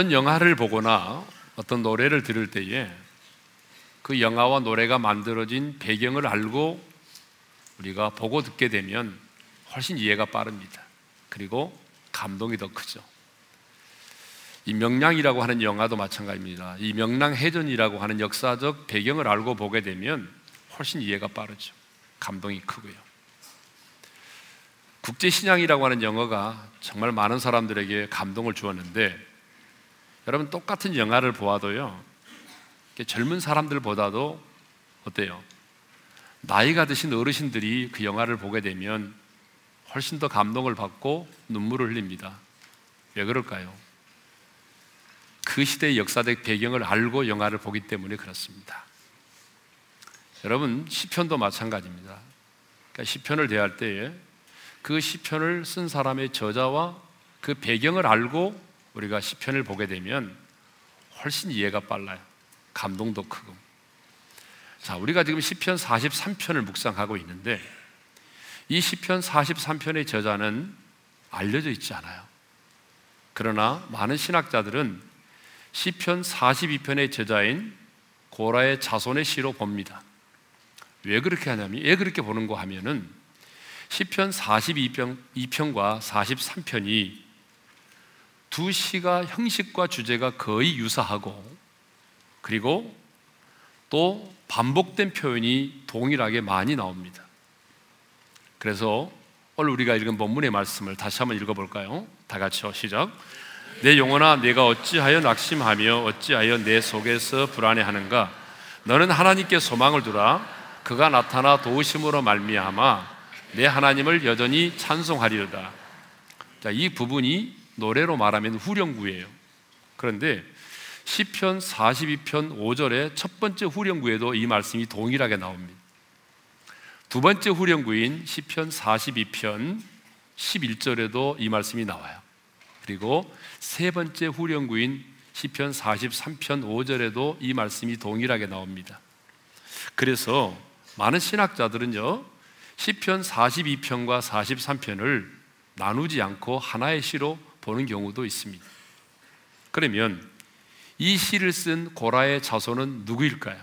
어떤 영화를 보거나 어떤 노래를 들을 때에 그 영화와 노래가 만들어진 배경을 알고 우리가 보고 듣게 되면 훨씬 이해가 빠릅니다. 그리고 감동이 더 크죠. 이 명량이라고 하는 영화도 마찬가지입니다. 이 명랑해전이라고 하는 역사적 배경을 알고 보게 되면 훨씬 이해가 빠르죠. 감동이 크고요. 국제신앙이라고 하는 영화가 정말 많은 사람들에게 감동을 주었는데 여러분 똑같은 영화를 보아도요 젊은 사람들보다도 어때요? 나이가 드신 어르신들이 그 영화를 보게 되면 훨씬 더 감동을 받고 눈물을 흘립니다. 왜 그럴까요? 그 시대의 역사적 배경을 알고 영화를 보기 때문에 그렇습니다. 여러분 시편도 마찬가지입니다. 그러니까 시편을 대할 때에 그 시편을 쓴 사람의 저자와 그 배경을 알고 우리가 시편을 보게 되면 훨씬 이해가 빨라요. 감동도 크고. 자, 우리가 지금 시편 43편을 묵상하고 있는데 이 시편 43편의 저자는 알려져 있지 않아요. 그러나 많은 신학자들은 시편 42편의 저자인 고라의 자손의 시로 봅니다. 왜 그렇게 하냐면 왜 그렇게 보는 거 하면은 시편 42편 2편과 43편이 두 시가 형식과 주제가 거의 유사하고 그리고 또 반복된 표현이 동일하게 많이 나옵니다. 그래서 오늘 우리가 읽은 본문의 말씀을 다시 한번 읽어볼까요? 다 같이요. 시작. 내 영혼아, 내가 어찌하여 낙심하며 어찌하여 내 속에서 불안해하는가? 너는 하나님께 소망을 두라. 그가 나타나 도우심으로 말미암아 내 하나님을 여전히 찬송하리로다. 자, 이 부분이 노래로 말하면 후렴구예요. 그런데 시편 42편 5절의 첫 번째 후렴구에도 이 말씀이 동일하게 나옵니다. 두 번째 후렴구인 시편 42편 11절에도 이 말씀이 나와요. 그리고 세 번째 후렴구인 시편 43편 5절에도 이 말씀이 동일하게 나옵니다. 그래서 많은 신학자들은요. 시편 42편과 43편을 나누지 않고 하나의 시로 보는 경우도 있습니다. 그러면 이 시를 쓴 고라의 자손은 누구일까요?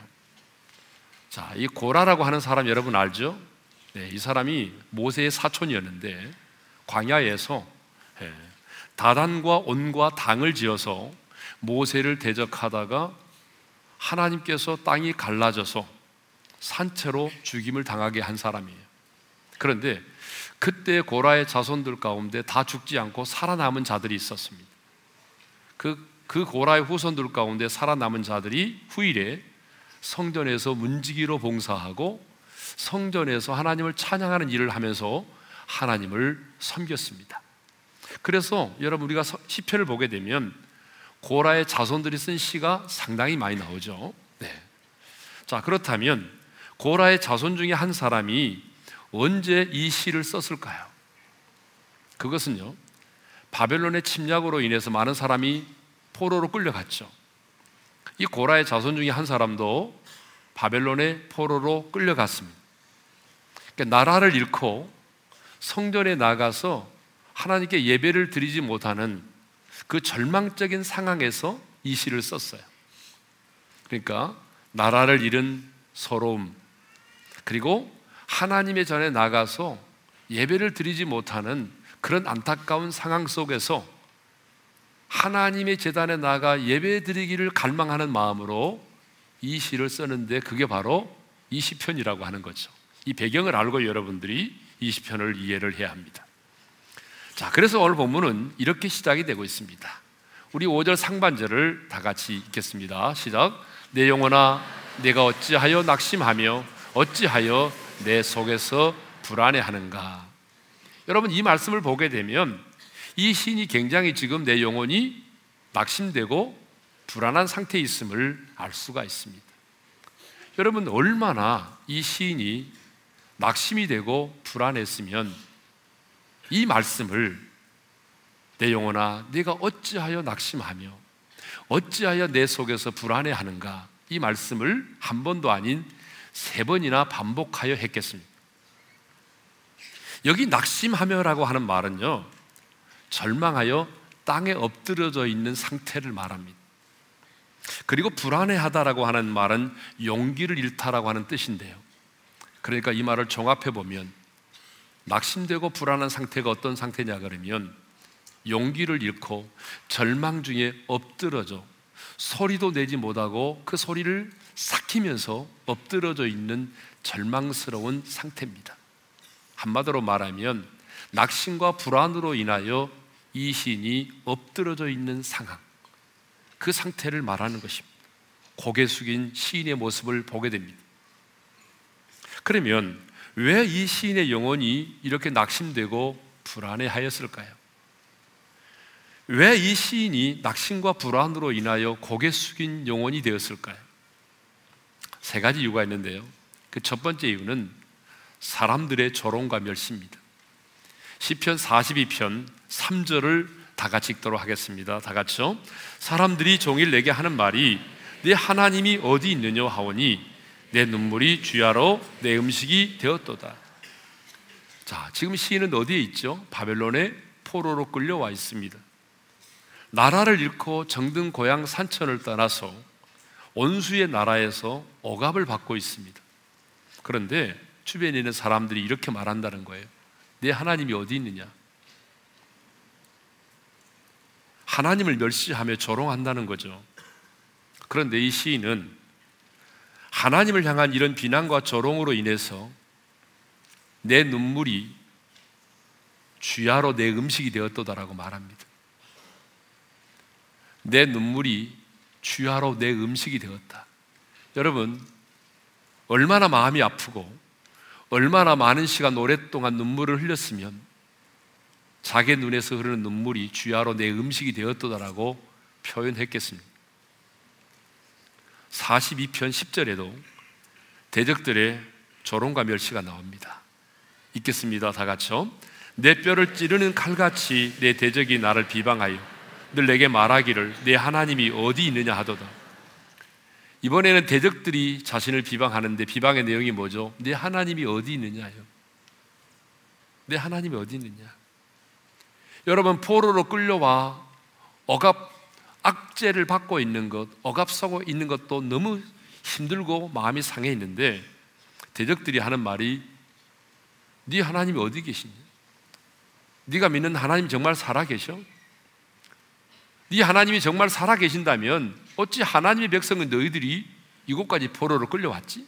자, 이 고라라고 하는 사람 여러분 알죠? 네, 이 사람이 모세의 사촌이었는데 광야에서 예, 다단과 온과 당을 지어서 모세를 대적하다가 하나님께서 땅이 갈라져서 산채로 죽임을 당하게 한 사람이에요. 그런데 그때 고라의 자손들 가운데 다 죽지 않고 살아남은 자들이 있었습니다. 그, 그 고라의 후손들 가운데 살아남은 자들이 후일에 성전에서 문지기로 봉사하고 성전에서 하나님을 찬양하는 일을 하면서 하나님을 섬겼습니다. 그래서 여러분 우리가 시편을 보게 되면 고라의 자손들이 쓴 시가 상당히 많이 나오죠. 네. 자, 그렇다면 고라의 자손 중에 한 사람이 언제 이 시를 썼을까요? 그것은요, 바벨론의 침략으로 인해서 많은 사람이 포로로 끌려갔죠. 이 고라의 자손 중에 한 사람도 바벨론의 포로로 끌려갔습니다. 그러니까 나라를 잃고 성전에 나가서 하나님께 예배를 드리지 못하는 그 절망적인 상황에서 이 시를 썼어요. 그러니까 나라를 잃은 서러움, 그리고 하나님의 전에 나가서 예배를 드리지 못하는 그런 안타까운 상황 속에서 하나님의 재단에 나가 예배 드리기를 갈망하는 마음으로 이 시를 쓰는데 그게 바로 이 시편이라고 하는 거죠. 이 배경을 알고 여러분들이 이 시편을 이해를 해야 합니다. 자, 그래서 오늘 본문은 이렇게 시작이 되고 있습니다. 우리 5절 상반절을 다 같이 읽겠습니다. 시작. 내 영혼아, 내가 어찌하여 낙심하며 어찌하여 내 속에서 불안해하는가? 여러분 이 말씀을 보게 되면 이 시인이 굉장히 지금 내 영혼이 낙심되고 불안한 상태에 있음을 알 수가 있습니다. 여러분 얼마나 이 시인이 낙심이 되고 불안했으면 이 말씀을 내 영혼아 네가 어찌하여 낙심하며 어찌하여 내 속에서 불안해하는가 이 말씀을 한 번도 아닌 세 번이나 반복하여 했겠습니다. 여기 낙심하며라고 하는 말은요, 절망하여 땅에 엎드려져 있는 상태를 말합니다. 그리고 불안해하다라고 하는 말은 용기를 잃다라고 하는 뜻인데요. 그러니까 이 말을 종합해 보면 낙심되고 불안한 상태가 어떤 상태냐 그러면 용기를 잃고 절망 중에 엎드러져 소리도 내지 못하고 그 소리를 삭히면서 엎드러져 있는 절망스러운 상태입니다. 한마디로 말하면 낙심과 불안으로 인하여 이 시인이 엎드러져 있는 상황, 그 상태를 말하는 것입니다. 고개 숙인 시인의 모습을 보게 됩니다. 그러면 왜 이 시인의 영혼이 이렇게 낙심되고 불안해 하였을까요? 왜 이 시인이 낙심과 불안으로 인하여 고개 숙인 영혼이 되었을까요? 세 가지 이유가 있는데요. 그 첫 번째 이유는 사람들의 조롱과 멸시입니다. 시편 42편 3절을 다 같이 읽도록 하겠습니다. 다 같이요. 사람들이 종일 내게 하는 말이 내 하나님이 어디 있느냐 하오니 내 눈물이 주야로 내 음식이 되었도다. 자, 지금 시인은 어디에 있죠? 바벨론의 포로로 끌려와 있습니다. 나라를 잃고 정든 고향 산천을 떠나서 원수의 나라에서 억압을 받고 있습니다. 그런데 주변에 있는 사람들이 이렇게 말한다는 거예요. 내 하나님이 어디 있느냐? 하나님을 멸시하며 조롱한다는 거죠. 그런데 이 시인은 하나님을 향한 이런 비난과 조롱으로 인해서 내 눈물이 주야로 내 음식이 되었도다라고 말합니다. 내 눈물이 주야로 내 음식이 되었다. 여러분, 얼마나 마음이 아프고 얼마나 많은 시간 오랫동안 눈물을 흘렸으면 자기 눈에서 흐르는 눈물이 주야로 내 음식이 되었도다라고 표현했겠습니다. 42편 10절에도 대적들의 조롱과 멸시가 나옵니다. 읽겠습니다. 다 같이요. 내 뼈를 찌르는 칼같이 내 대적이 나를 비방하여 늘 내게 말하기를 내 하나님이 어디 있느냐 하도다. 이번에는 대적들이 자신을 비방하는데 비방의 내용이 뭐죠? 내 하나님이 어디 있느냐요? 내 하나님이 어디 있느냐? 여러분 포로로 끌려와 억압 악재를 받고 있는 것, 억압하고 있는 것도 너무 힘들고 마음이 상해 있는데 대적들이 하는 말이 네 하나님이 어디 계시냐? 네가 믿는 하나님 정말 살아 계셔? 네 하나님이 정말 살아 계신다면 어찌 하나님의 백성은 너희들이 이곳까지 포로로 끌려왔지?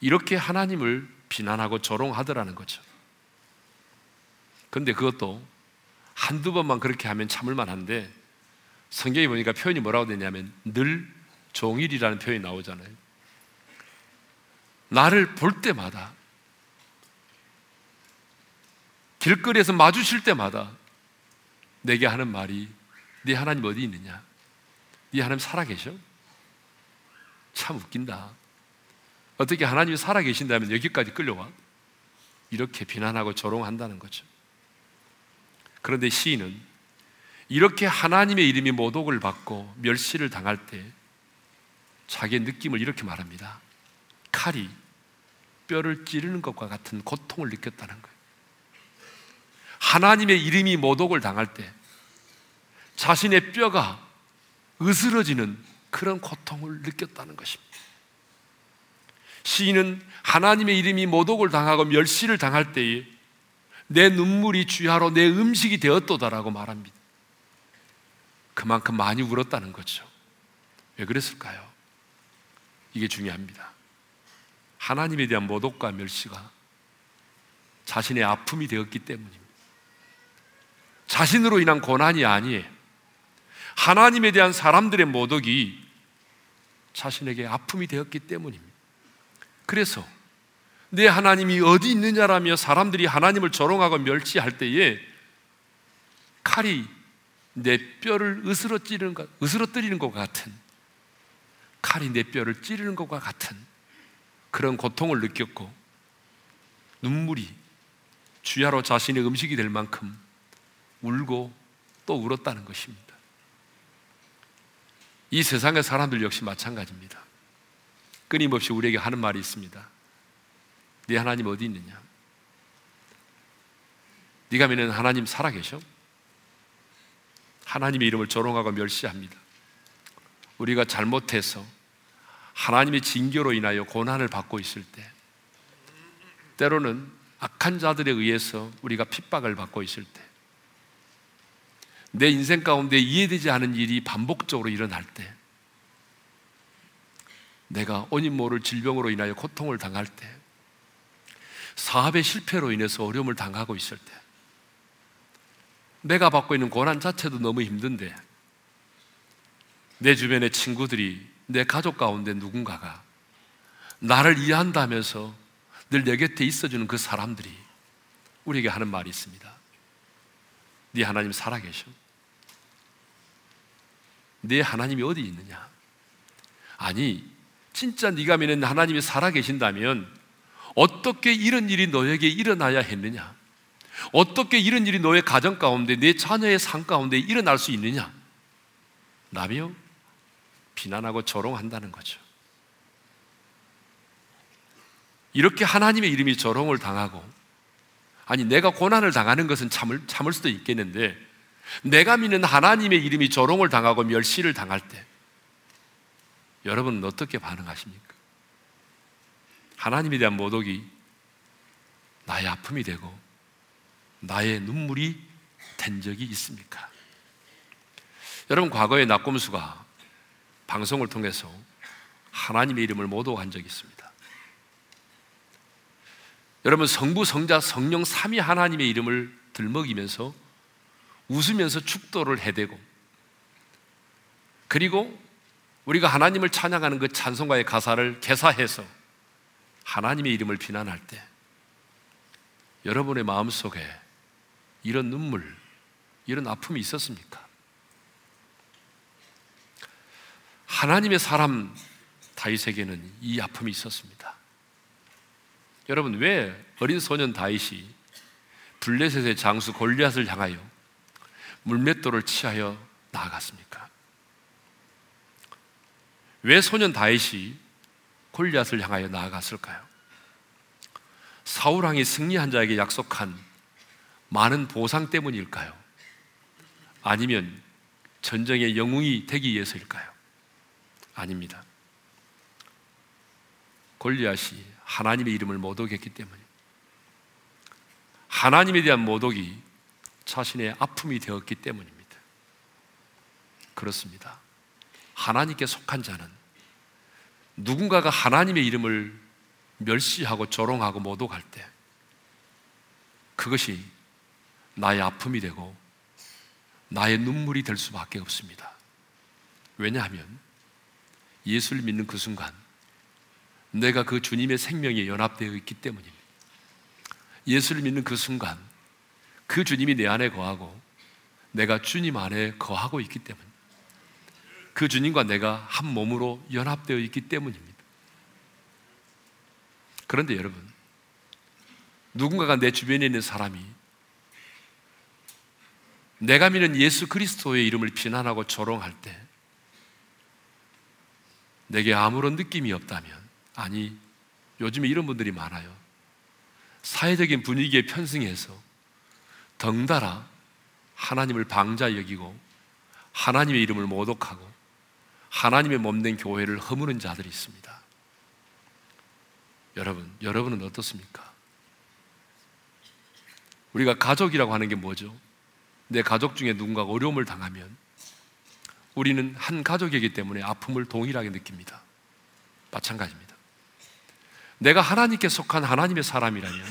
이렇게 하나님을 비난하고 조롱하더라는 거죠. 근데 그것도 한두 번만 그렇게 하면 참을 만한데 성경에 보니까 표현이 뭐라고 되냐면 늘 종일이라는 표현이 나오잖아요. 나를 볼 때마다 길거리에서 마주칠 때마다 내게 하는 말이 네 하나님 어디 있느냐? 네 하나님 살아계셔? 참 웃긴다. 어떻게 하나님이 살아계신다면 여기까지 끌려와? 이렇게 비난하고 조롱한다는 거죠. 그런데 시인은 이렇게 하나님의 이름이 모독을 받고 멸시를 당할 때 자기의 느낌을 이렇게 말합니다. 칼이 뼈를 찌르는 것과 같은 고통을 느꼈다는 거예요. 하나님의 이름이 모독을 당할 때 자신의 뼈가 으스러지는 그런 고통을 느꼈다는 것입니다. 시인은 하나님의 이름이 모독을 당하고 멸시를 당할 때에 내 눈물이 주야로 내 음식이 되었도다라고 말합니다. 그만큼 많이 울었다는 거죠. 왜 그랬을까요? 이게 중요합니다. 하나님에 대한 모독과 멸시가 자신의 아픔이 되었기 때문입니다. 자신으로 인한 고난이 아니에요. 하나님에 대한 사람들의 모독이 자신에게 아픔이 되었기 때문입니다. 그래서 내 하나님이 어디 있느냐라며 사람들이 하나님을 조롱하고 멸시할 때에 칼이 내 뼈를 으스러 찌르는 것, 으스러뜨리는 것 같은 칼이 내 뼈를 찌르는 것과 같은 그런 고통을 느꼈고 눈물이 주야로 자신의 음식이 될 만큼 울고 또 울었다는 것입니다. 이 세상의 사람들 역시 마찬가지입니다. 끊임없이 우리에게 하는 말이 있습니다. 네 하나님 어디 있느냐? 네가 믿는 하나님 살아계셔? 하나님의 이름을 조롱하고 멸시합니다. 우리가 잘못해서 하나님의 징계로 인하여 고난을 받고 있을 때, 때로는 악한 자들에 의해서 우리가 핍박을 받고 있을 때, 내 인생 가운데 이해되지 않은 일이 반복적으로 일어날 때, 내가 원인 모를 질병으로 인하여 고통을 당할 때, 사업의 실패로 인해서 어려움을 당하고 있을 때, 내가 받고 있는 고난 자체도 너무 힘든데, 내 주변의 친구들이 내 가족 가운데 누군가가 나를 이해한다면서 늘 내 곁에 있어주는 그 사람들이 우리에게 하는 말이 있습니다. 네 하나님 살아계셔. 네 하나님이 어디 있느냐? 아니, 진짜 네가 믿는 하나님이 살아계신다면 어떻게 이런 일이 너에게 일어나야 했느냐? 어떻게 이런 일이 너의 가정 가운데, 내 자녀의 삶 가운데 일어날 수 있느냐? 라며 비난하고 조롱한다는 거죠. 이렇게 하나님의 이름이 조롱을 당하고, 아니, 내가 고난을 당하는 것은 참을, 참을 수도 있겠는데, 내가 믿는 하나님의 이름이 조롱을 당하고 멸시를 당할 때, 여러분은 어떻게 반응하십니까? 하나님에 대한 모독이 나의 아픔이 되고, 나의 눈물이 된 적이 있습니까? 여러분, 과거에 낙곰수가 방송을 통해서 하나님의 이름을 모독한 적이 있습니다. 여러분, 성부, 성자, 성령 삼위 하나님의 이름을 들먹이면서 웃으면서 축도를 해대고 그리고 우리가 하나님을 찬양하는 그 찬송가의 가사를 개사해서 하나님의 이름을 비난할 때 여러분의 마음 속에 이런 눈물, 이런 아픔이 있었습니까? 하나님의 사람 다윗에게는 이 아픔이 있었습니다. 여러분 왜 어린 소년 다윗이 블레셋의 장수 골리앗을 향하여 물맷돌을 치하여 나아갔습니까? 왜 소년 다윗이 골리앗을 향하여 나아갔을까요? 사울 왕이 승리한 자에게 약속한 많은 보상 때문일까요? 아니면 전쟁의 영웅이 되기 위해서일까요? 아닙니다. 골리앗이 하나님의 이름을 모독했기 때문입니다. 하나님에 대한 모독이 자신의 아픔이 되었기 때문입니다. 그렇습니다. 하나님께 속한 자는 누군가가 하나님의 이름을 멸시하고 조롱하고 모독할 때 그것이 나의 아픔이 되고 나의 눈물이 될 수밖에 없습니다. 왜냐하면 예수를 믿는 그 순간 내가 그 주님의 생명에 연합되어 있기 때문입니다. 예수를 믿는 그 순간 그 주님이 내 안에 거하고 내가 주님 안에 거하고 있기 때문. 그 주님과 내가 한 몸으로 연합되어 있기 때문입니다. 그런데 여러분, 누군가가 내 주변에 있는 사람이 내가 믿는 예수 그리스도의 이름을 비난하고 조롱할 때 내게 아무런 느낌이 없다면 아니 요즘에 이런 분들이 많아요. 사회적인 분위기에 편승해서 덩달아 하나님을 방자 여기고 하나님의 이름을 모독하고 하나님의 몸된 교회를 허무는 자들이 있습니다. 여러분, 여러분은 어떻습니까? 우리가 가족이라고 하는 게 뭐죠? 내 가족 중에 누군가가 어려움을 당하면 우리는 한 가족이기 때문에 아픔을 동일하게 느낍니다. 마찬가지입니다. 내가 하나님께 속한 하나님의 사람이라면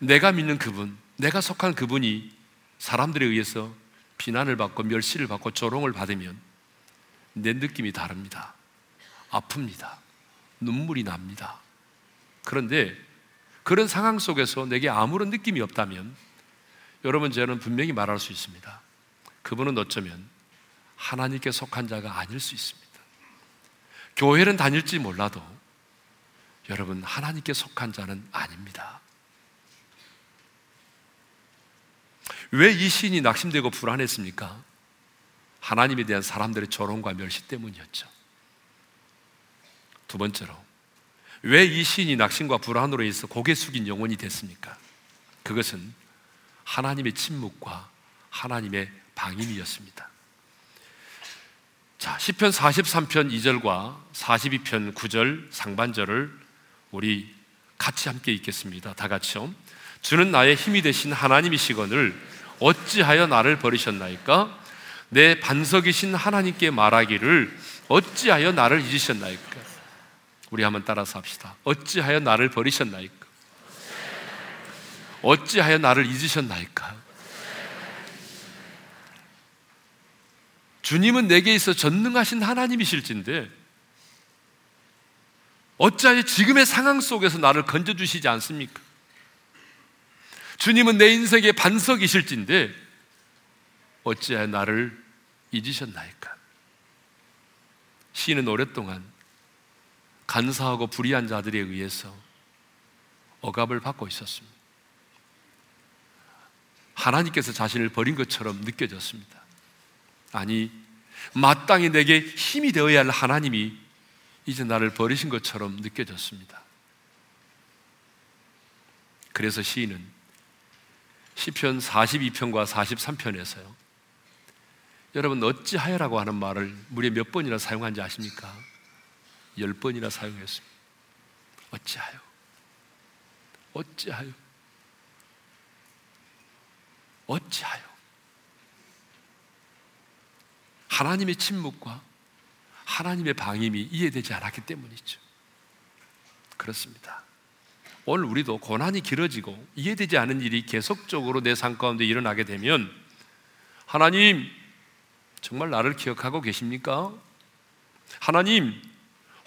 내가 믿는 그분, 내가 속한 그분이 사람들에 의해서 비난을 받고 멸시를 받고 조롱을 받으면 내 느낌이 다릅니다. 아픕니다. 눈물이 납니다. 그런데 그런 상황 속에서 내게 아무런 느낌이 없다면 여러분 저는 분명히 말할 수 있습니다. 그분은 어쩌면 하나님께 속한 자가 아닐 수 있습니다. 교회는 다닐지 몰라도 여러분 하나님께 속한 자는 아닙니다. 왜 이 시인이 낙심되고 불안했습니까? 하나님에 대한 사람들의 조롱과 멸시 때문이었죠. 두 번째로 왜 이 시인이 낙심과 불안으로 인해서 고개 숙인 영혼이 됐습니까? 그것은 하나님의 침묵과 하나님의 방임이었습니다. 자, 10편 43편 2절과 42편 9절 상반절을 우리 같이 함께 읽겠습니다. 다 같이요. 주는 나의 힘이 되신 하나님이시거늘 어찌하여 나를 버리셨나이까? 내 반석이신 하나님께 말하기를 어찌하여 나를 잊으셨나이까? 우리 한번 따라서 합시다. 어찌하여 나를 버리셨나이까? 어찌하여 나를 잊으셨나이까? 주님은 내게 있어 전능하신 하나님이실진데 어찌하여 지금의 상황 속에서 나를 건져주시지 않습니까? 주님은 내 인생의 반석이실진데 어찌하여 나를 잊으셨나이까? 시인은 오랫동안 간사하고 불의한 자들에 의해서 억압을 받고 있었습니다. 하나님께서 자신을 버린 것처럼 느껴졌습니다. 아니, 마땅히 내게 힘이 되어야 할 하나님이 이제 나를 버리신 것처럼 느껴졌습니다. 그래서 시인은 시편 42편과 43편에서요. 여러분 어찌하여라고 하는 말을 무려 몇 번이나 사용한지 아십니까? 열 번이나 사용했습니다. 어찌하여? 어찌하여? 어찌하여? 하나님의 침묵과 하나님의 방임이 이해되지 않았기 때문이죠. 그렇습니다. 오늘 우리도 고난이 길어지고 이해되지 않은 일이 계속적으로 내 삶 가운데 일어나게 되면 하나님 정말 나를 기억하고 계십니까? 하나님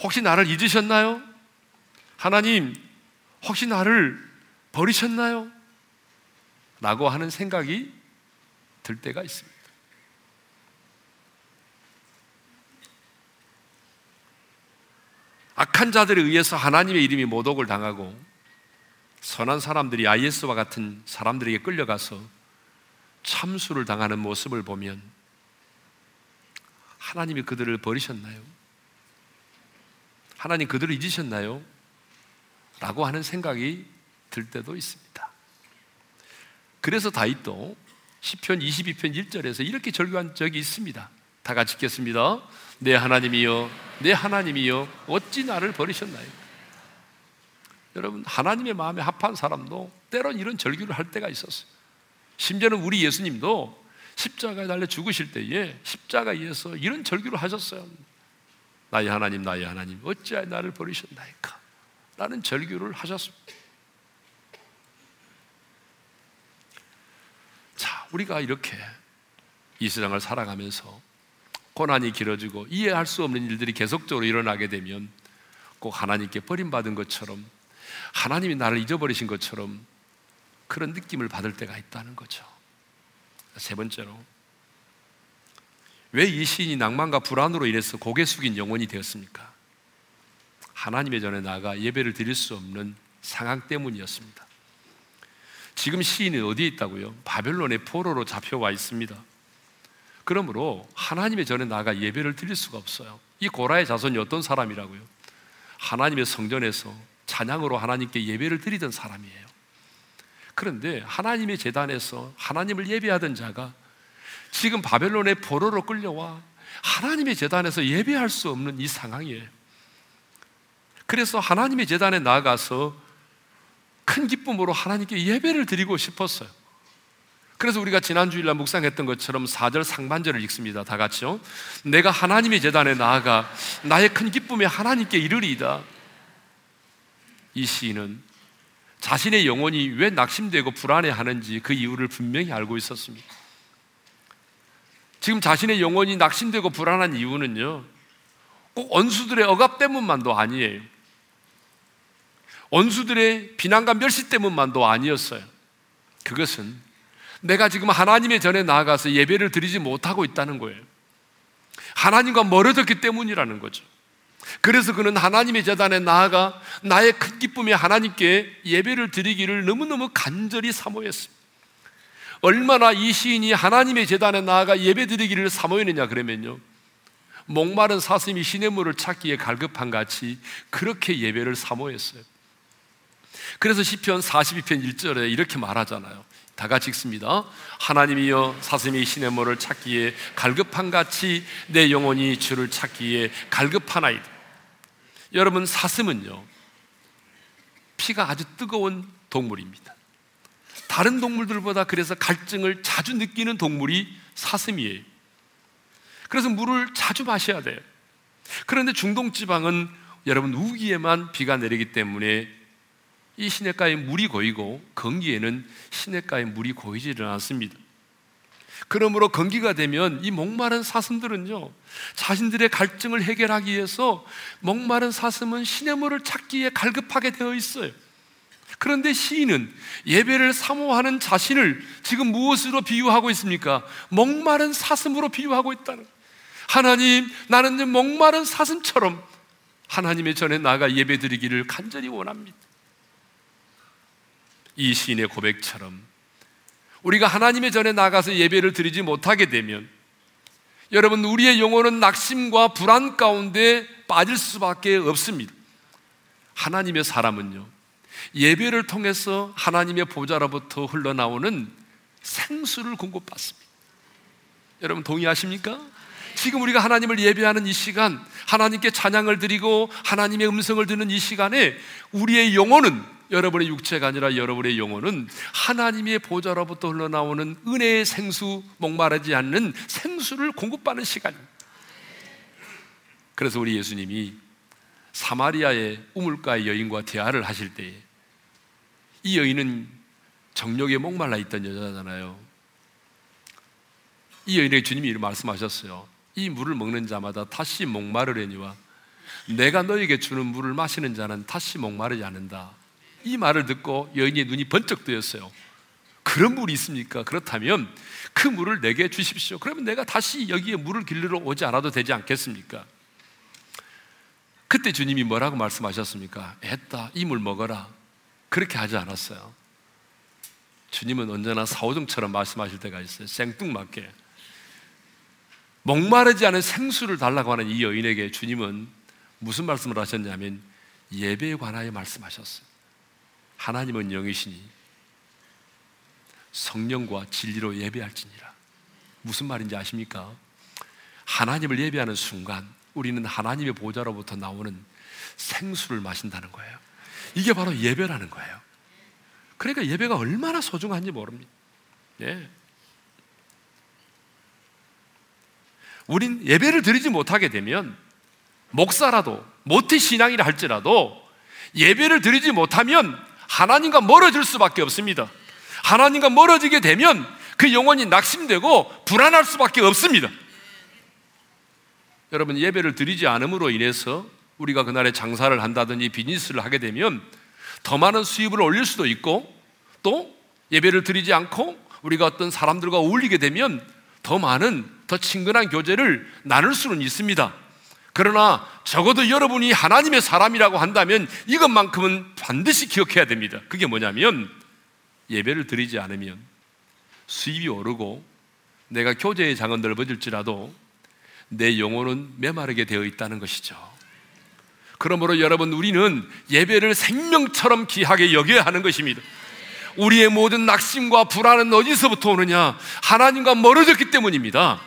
혹시 나를 잊으셨나요? 하나님 혹시 나를 버리셨나요? 라고 하는 생각이 들 때가 있습니다. 악한 자들에 의해서 하나님의 이름이 모독을 당하고 선한 사람들이 IS와 같은 사람들에게 끌려가서 참수를 당하는 모습을 보면 하나님이 그들을 버리셨나요? 하나님 그들을 잊으셨나요? 라고 하는 생각이 들 때도 있습니다. 그래서 다윗도 10편 22편 1절에서 이렇게 절규한 적이 있습니다. 다 같이 읽겠습니다. 내 하나님이여, 내 하나님이여, 어찌 나를 버리셨나요? 여러분, 하나님의 마음에 합한 사람도 때론 이런 절규를 할 때가 있었어요. 심지어는 우리 예수님도 십자가에 달려 죽으실 때에 십자가에서 이런 절규를 하셨어요. 나의 하나님, 나의 하나님, 어찌하여 나를 버리셨나이까? 라는 절규를 하셨습니다. 자, 우리가 이렇게 이 세상을 살아가면서 고난이 길어지고 이해할 수 없는 일들이 계속적으로 일어나게 되면 꼭 하나님께 버림받은 것처럼 하나님이 나를 잊어버리신 것처럼 그런 느낌을 받을 때가 있다는 거죠. 세 번째로 왜 이 시인이 낭만과 불안으로 인해서 고개 숙인 영혼이 되었습니까? 하나님의 전에 나가 예배를 드릴 수 없는 상황 때문이었습니다. 지금 시인이 어디에 있다고요? 바벨론의 포로로 잡혀와 있습니다. 그러므로 하나님의 전에 나가 예배를 드릴 수가 없어요. 이 고라의 자손이 어떤 사람이라고요? 하나님의 성전에서 찬양으로 하나님께 예배를 드리던 사람이에요. 그런데 하나님의 재단에서 하나님을 예배하던 자가 지금 바벨론의 포로로 끌려와 하나님의 재단에서 예배할 수 없는 이 상황이에요. 그래서 하나님의 재단에 나가서 큰 기쁨으로 하나님께 예배를 드리고 싶었어요. 그래서 우리가 지난 주일날 묵상했던 것처럼 4절 상반절을 읽습니다. 다 같이요. 내가 하나님의 재단에 나아가 나의 큰 기쁨에 하나님께 이르리이다. 이 시인은 자신의 영혼이 왜 낙심되고 불안해하는지 그 이유를 분명히 알고 있었습니다. 지금 자신의 영혼이 낙심되고 불안한 이유는요, 꼭 원수들의 억압 때문만도 아니에요. 원수들의 비난과 멸시 때문만도 아니었어요. 그것은 내가 지금 하나님의 전에 나아가서 예배를 드리지 못하고 있다는 거예요. 하나님과 멀어졌기 때문이라는 거죠. 그래서 그는 하나님의 재단에 나아가 나의 큰 기쁨에 하나님께 예배를 드리기를 너무너무 간절히 사모했습니다. 얼마나 이 시인이 하나님의 재단에 나아가 예배 드리기를 사모했느냐 그러면요. 목마른 사슴이 시냇물을 찾기에 갈급한 같이 그렇게 예배를 사모했어요. 그래서 시편 42편 1절에 이렇게 말하잖아요. 다 같이 읽습니다. 하나님이여 사슴이 모를 찾기에 갈급한 같이 내 영혼이 주를 찾기에 갈급하나이다. 여러분 사슴은요 피가 아주 뜨거운 동물입니다. 다른 동물들보다 그래서 갈증을 자주 느끼는 동물이 사슴이에요. 그래서 물을 자주 마셔야 돼요. 그런데 중동 지방은 여러분 우기에만 비가 내리기 때문에 이 시냇가에 물이 고이고 건기에는 시냇가에 물이 고이지를 않습니다. 그러므로 건기가 되면 이 목마른 사슴들은요 자신들의 갈증을 해결하기 위해서 목마른 사슴은 시냇물을 찾기에 갈급하게 되어 있어요. 그런데 시인은 예배를 사모하는 자신을 지금 무엇으로 비유하고 있습니까? 목마른 사슴으로 비유하고 있다는 하나님, 나는 목마른 사슴처럼 하나님의 전에 나가 예배 드리기를 간절히 원합니다. 이 시인의 고백처럼 우리가 하나님의 전에 나가서 예배를 드리지 못하게 되면 여러분 우리의 영혼은 낙심과 불안 가운데 빠질 수밖에 없습니다. 하나님의 사람은요 예배를 통해서 하나님의 보좌로부터 흘러나오는 생수를 공급받습니다. 여러분 동의하십니까? 지금 우리가 하나님을 예배하는 이 시간, 하나님께 찬양을 드리고 하나님의 음성을 듣는 이 시간에 우리의 영혼은 여러분의 육체가 아니라 여러분의 영혼은 하나님의 보좌로부터 흘러나오는 은혜의 생수, 목마르지 않는 생수를 공급받는 시간입니다. 그래서 우리 예수님이 사마리아의 우물가의 여인과 대화를 하실 때에 이 여인은 정력에 목말라 있던 여자잖아요. 이 여인에게 주님이 이렇게 말씀하셨어요. 이 물을 먹는 자마다 다시 목마르려니와 내가 너에게 주는 물을 마시는 자는 다시 목마르지 않는다. 이 말을 듣고 여인의 눈이 번쩍 뜨였어요. 그런 물이 있습니까? 그렇다면 그 물을 내게 주십시오. 그러면 내가 다시 여기에 물을 길르러 오지 않아도 되지 않겠습니까? 그때 주님이 뭐라고 말씀하셨습니까? 했다. 이 물 먹어라. 그렇게 하지 않았어요. 주님은 언제나 사오정처럼 말씀하실 때가 있어요. 생뚱맞게. 목마르지 않은 생수를 달라고 하는 이 여인에게 주님은 무슨 말씀을 하셨냐면 예배에 관하여 말씀하셨어요. 하나님은 영이시니 성령과 진리로 예배할지니라. 무슨 말인지 아십니까? 하나님을 예배하는 순간 우리는 하나님의 보좌로부터 나오는 생수를 마신다는 거예요. 이게 바로 예배라는 거예요. 그러니까 예배가 얼마나 소중한지 모릅니다. 예. 우린 예배를 드리지 못하게 되면 목사라도 모태 신앙이라 할지라도 예배를 드리지 못하면 하나님과 멀어질 수밖에 없습니다. 하나님과 멀어지게 되면 그 영혼이 낙심되고 불안할 수밖에 없습니다. 여러분 예배를 드리지 않음으로 인해서 우리가 그날에 장사를 한다든지 비즈니스를 하게 되면 더 많은 수입을 올릴 수도 있고 또 예배를 드리지 않고 우리가 어떤 사람들과 어울리게 되면 더 많은 더 친근한 교제를 나눌 수는 있습니다. 그러나 적어도 여러분이 하나님의 사람이라고 한다면 이것만큼은 반드시 기억해야 됩니다. 그게 뭐냐면 예배를 드리지 않으면 수입이 오르고 내가 교제의 장은 넓어질지라도 내 영혼은 메마르게 되어 있다는 것이죠. 그러므로 여러분 우리는 예배를 생명처럼 귀하게 여겨야 하는 것입니다. 우리의 모든 낙심과 불안은 어디서부터 오느냐? 하나님과 멀어졌기 때문입니다.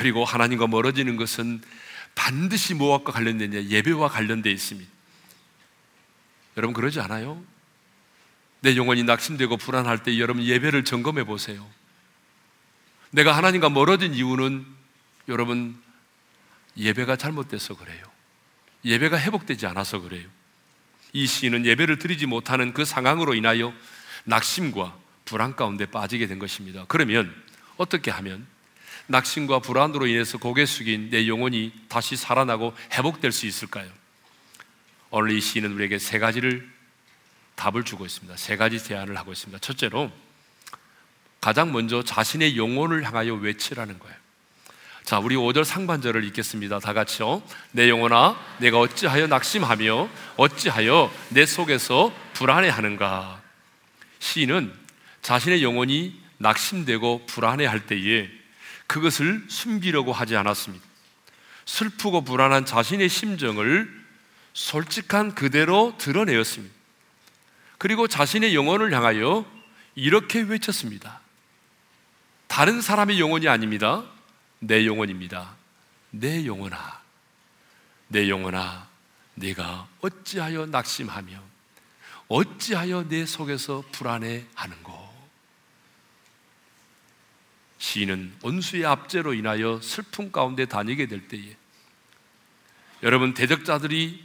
그리고 하나님과 멀어지는 것은 반드시 무엇과 관련되냐? 예배와 관련되어 있습니다. 여러분 그러지 않아요? 내 영혼이 낙심되고 불안할 때 여러분 예배를 점검해 보세요. 내가 하나님과 멀어진 이유는 여러분 예배가 잘못돼서 그래요. 예배가 회복되지 않아서 그래요. 이 시인은 예배를 드리지 못하는 그 상황으로 인하여 낙심과 불안 가운데 빠지게 된 것입니다. 그러면 어떻게 하면 낙심과 불안으로 인해서 고개 숙인 내 영혼이 다시 살아나고 회복될 수 있을까요? 오늘 이 시인은 우리에게 세 가지를 답을 주고 있습니다. 세 가지 제안을 하고 있습니다. 첫째로 가장 먼저 자신의 영혼을 향하여 외치라는 거예요. 자, 우리 5절 상반절을 읽겠습니다. 다 같이요. 내 영혼아, 내가 어찌하여 낙심하며 어찌하여 내 속에서 불안해 하는가? 시인은 자신의 영혼이 낙심되고 불안해 할 때에 그것을 숨기려고 하지 않았습니다. 슬프고 불안한 자신의 심정을 솔직한 그대로 드러내었습니다. 그리고 자신의 영혼을 향하여 이렇게 외쳤습니다. 다른 사람의 영혼이 아닙니다. 내 영혼입니다. 내 영혼아, 내 영혼아, 내가 어찌하여 낙심하며 어찌하여 내 속에서 불안해하는고? 시인은 온수의 압제로 인하여 슬픔 가운데 다니게 될 때에 여러분 대적자들이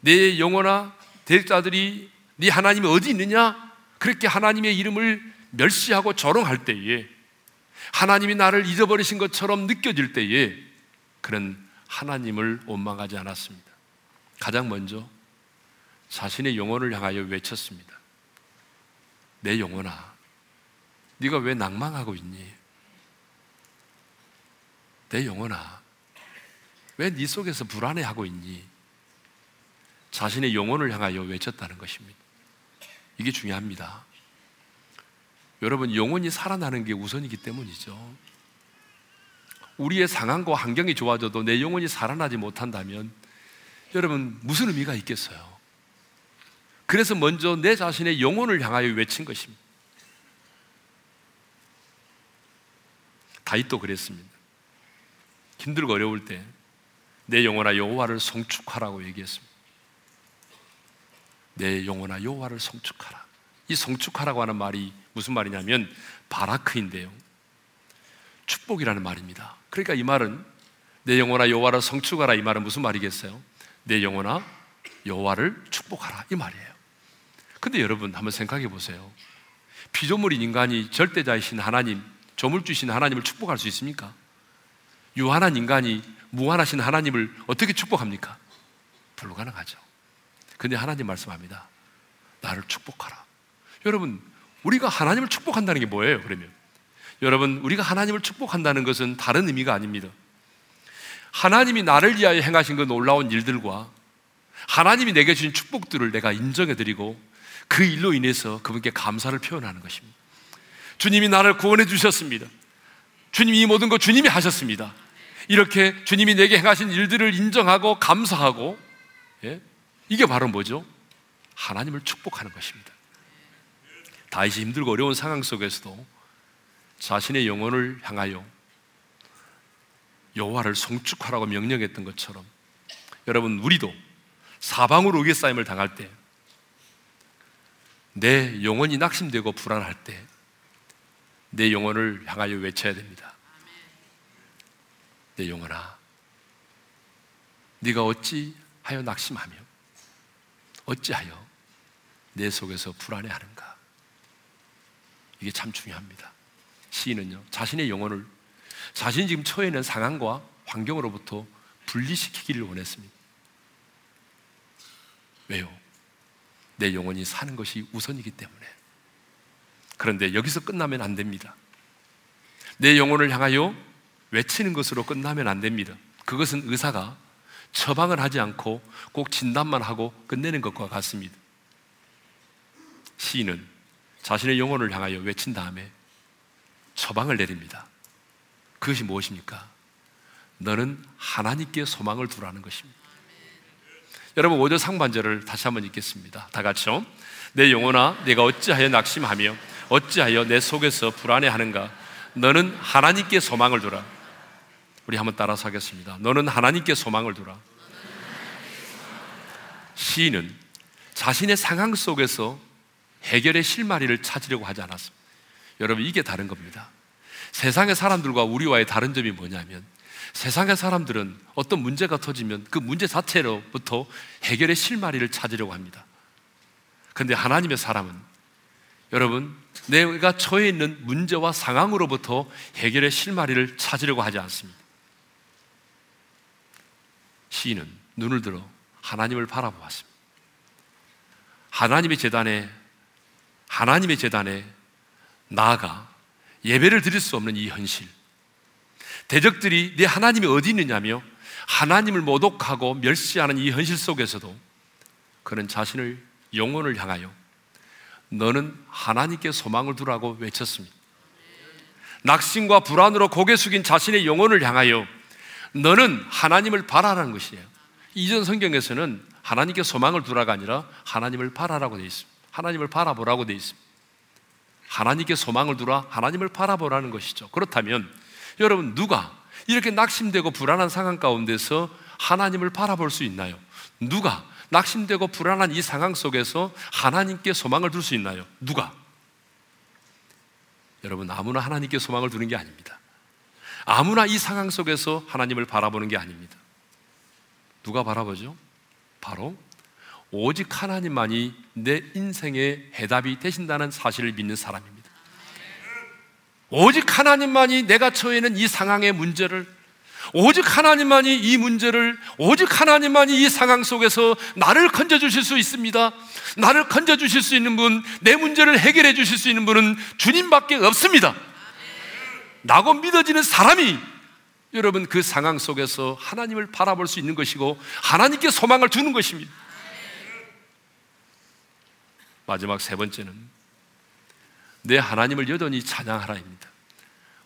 내 영혼아 대적자들이 네 하나님이 어디 있느냐? 그렇게 하나님의 이름을 멸시하고 조롱할 때에 하나님이 나를 잊어버리신 것처럼 느껴질 때에 그런 하나님을 원망하지 않았습니다. 가장 먼저 자신의 영혼을 향하여 외쳤습니다. 내 영혼아, 네가 왜 낭망하고 있니? 내 영혼아, 왜 네 속에서 불안해하고 있니? 자신의 영혼을 향하여 외쳤다는 것입니다. 이게 중요합니다. 여러분, 영혼이 살아나는 게 우선이기 때문이죠. 우리의 상황과 환경이 좋아져도 내 영혼이 살아나지 못한다면 여러분, 무슨 의미가 있겠어요? 그래서 먼저 내 자신의 영혼을 향하여 외친 것입니다. 다윗도 그랬습니다. 힘들고 어려울 때 내 영혼아 여호와를 송축하라고 얘기했습니다. 내 영혼아 여호와를 송축하라. 이 송축하라고 하는 말이 무슨 말이냐면 바라크인데요. 축복이라는 말입니다. 그러니까 이 말은 내 영혼아 여호와를 성축하라 이 말은 무슨 말이겠어요? 내 영혼아 여호와를 축복하라 이 말이에요. 근데 여러분 한번 생각해 보세요. 피조물인 인간이 절대자이신 하나님, 조물주신 하나님을 축복할 수 있습니까? 유한한 인간이 무한하신 하나님을 어떻게 축복합니까? 불가능하죠. 근데 하나님 말씀합니다. 나를 축복하라. 여러분, 우리가 하나님을 축복한다는 게 뭐예요, 그러면? 여러분, 우리가 하나님을 축복한다는 것은 다른 의미가 아닙니다. 하나님이 나를 위하여 행하신 그 놀라운 일들과 하나님이 내게 주신 축복들을 내가 인정해 드리고 그 일로 인해서 그분께 감사를 표현하는 것입니다. 주님이 나를 구원해 주셨습니다. 주님이 이 모든 거 주님이 하셨습니다. 이렇게 주님이 내게 행하신 일들을 인정하고 감사하고 예? 이게 바로 뭐죠? 하나님을 축복하는 것입니다. 다윗이 힘들고 어려운 상황 속에서도 자신의 영혼을 향하여 여호와를 송축하라고 명령했던 것처럼 여러분 우리도 사방으로 우겨싸임을 당할 때 내 영혼이 낙심되고 불안할 때 내 영혼을 향하여 외쳐야 됩니다. 내 영혼아, 네가 어찌 하여 낙심하며 어찌하여 내 속에서 불안해하는가? 이게 참 중요합니다. 시인은요 자신의 영혼을 자신이 지금 처해 있는 상황과 환경으로부터 분리시키기를 원했습니다. 왜요? 내 영혼이 사는 것이 우선이기 때문에. 그런데 여기서 끝나면 안 됩니다. 내 영혼을 향하여 외치는 것으로 끝나면 안 됩니다. 그것은 의사가 처방을 하지 않고 꼭 진단만 하고 끝내는 것과 같습니다. 시인은 자신의 영혼을 향하여 외친 다음에 처방을 내립니다. 그것이 무엇입니까? 너는 하나님께 소망을 두라는 것입니다. 여러분 5절 상반절을 다시 한번 읽겠습니다. 다 같이요. 내 영혼아 내가 어찌하여 낙심하며 어찌하여 내 속에서 불안해하는가? 너는 하나님께 소망을 두라. 우리 한번 따라서 하겠습니다. 너는 하나님께 소망을 두라. 시인은 자신의 상황 속에서 해결의 실마리를 찾으려고 하지 않았습니다. 여러분, 이게 다른 겁니다. 세상의 사람들과 우리와의 다른 점이 뭐냐면 세상의 사람들은 어떤 문제가 터지면 그 문제 자체로부터 해결의 실마리를 찾으려고 합니다. 그런데 하나님의 사람은 여러분, 내가 처해 있는 문제와 상황으로부터 해결의 실마리를 찾으려고 하지 않습니다. 시인은 눈을 들어 하나님을 바라보았습니다. 하나님의 재단에 하나님의 재단에 나아가 예배를 드릴 수 없는 이 현실. 대적들이 내 하나님이 어디 있느냐며 하나님을 모독하고 멸시하는 이 현실 속에서도 그는 자신을 영혼을 향하여 너는 하나님께 소망을 두라고 외쳤습니다. 낙심과 불안으로 고개 숙인 자신의 영혼을 향하여 너는 하나님을 바라라는 것이에요. 이전 성경에서는 하나님께 소망을 두라가 아니라 하나님을 바라라고 되어 있습니다. 하나님을 바라보라고 되어 있습니다. 하나님께 소망을 두라, 하나님을 바라보라는 것이죠. 그렇다면 여러분 누가 이렇게 낙심되고 불안한 상황 가운데서 하나님을 바라볼 수 있나요? 누가 낙심되고 불안한 이 상황 속에서 하나님께 소망을 둘 수 있나요? 누가? 여러분 아무나 하나님께 소망을 두는 게 아닙니다. 아무나 이 상황 속에서 하나님을 바라보는 게 아닙니다. 누가 바라보죠? 바로 오직 하나님만이 내 인생의 해답이 되신다는 사실을 믿는 사람입니다. 오직 하나님만이 내가 처해 있는 이 상황의 문제를 오직 하나님만이 이 문제를 오직 하나님만이 이 상황 속에서 나를 건져 주실 수 있습니다. 나를 건져 주실 수 있는 분, 내 문제를 해결해 주실 수 있는 분은 주님밖에 없습니다. 라고 믿어지는 사람이 여러분 그 상황 속에서 하나님을 바라볼 수 있는 것이고 하나님께 소망을 두는 것입니다. 마지막 세 번째는 내 하나님을 여전히 찬양하라입니다.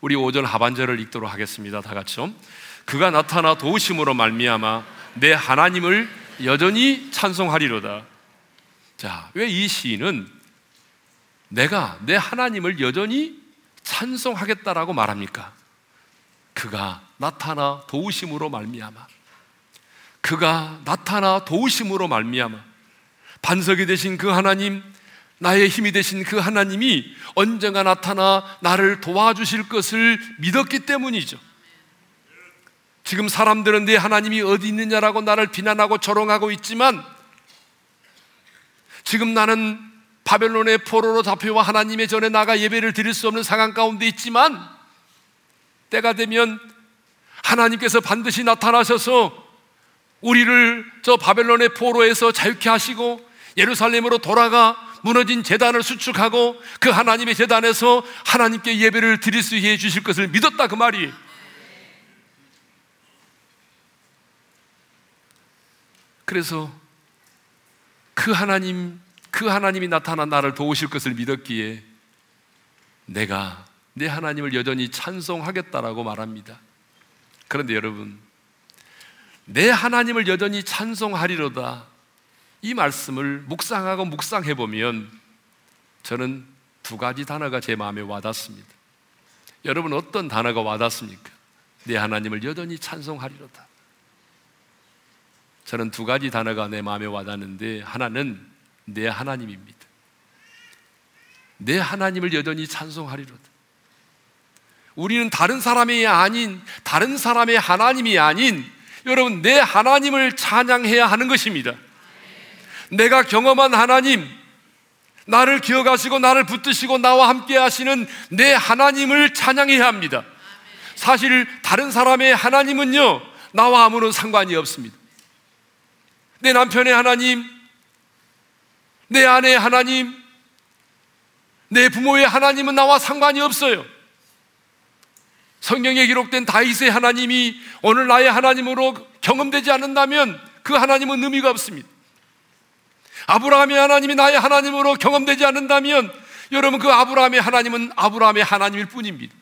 우리 오전 하반절을 읽도록 하겠습니다. 다 같이요. 그가 나타나 도우심으로 말미암아 내 하나님을 여전히 찬송하리로다. 자, 왜 이 시인은 내가 내 하나님을 여전히 찬송하겠다라고 말합니까? 그가 나타나 도우심으로 말미암아 그가 나타나 도우심으로 말미암아 반석이 되신 그 하나님 나의 힘이 되신 그 하나님이 언젠가 나타나 나를 도와주실 것을 믿었기 때문이죠. 지금 사람들은 내 하나님이 어디 있느냐라고 나를 비난하고 조롱하고 있지만 지금 나는 바벨론의 포로로 잡혀와 하나님의 전에 나가 예배를 드릴 수 없는 상황 가운데 있지만 때가 되면 하나님께서 반드시 나타나셔서 우리를 저 바벨론의 포로에서 자유케 하시고 예루살렘으로 돌아가 무너진 재단을 수축하고 그 하나님의 재단에서 하나님께 예배를 드릴 수 있게 해 주실 것을 믿었다 그 말이에요. 그래서 그 하나님, 그 하나님이 나타나 나를 도우실 것을 믿었기에 내가 내 하나님을 여전히 찬송하겠다라고 말합니다. 그런데 여러분, 내 하나님을 여전히 찬송하리로다. 이 말씀을 묵상하고 묵상해 보면 저는 두 가지 단어가 제 마음에 와닿습니다. 여러분 어떤 단어가 와닿습니까? 내 하나님을 여전히 찬송하리로다. 저는 두 가지 단어가 내 마음에 와닿는데 하나는 내 하나님입니다. 내 하나님을 여전히 찬송하리로다. 우리는 다른 사람이 아닌 다른 사람의 하나님이 아닌 여러분 내 하나님을 찬양해야 하는 것입니다. 내가 경험한 하나님, 나를 기억하시고 나를 붙드시고 나와 함께 하시는 내 하나님을 찬양해야 합니다. 사실 다른 사람의 하나님은요, 나와 아무런 상관이 없습니다. 내 남편의 하나님, 내 아내의 하나님, 내 부모의 하나님은 나와 상관이 없어요. 성경에 기록된 다윗의 하나님이 오늘 나의 하나님으로 경험되지 않는다면 그 하나님은 의미가 없습니다. 아브라함의 하나님이 나의 하나님으로 경험되지 않는다면 여러분 그 아브라함의 하나님은 아브라함의 하나님일 뿐입니다.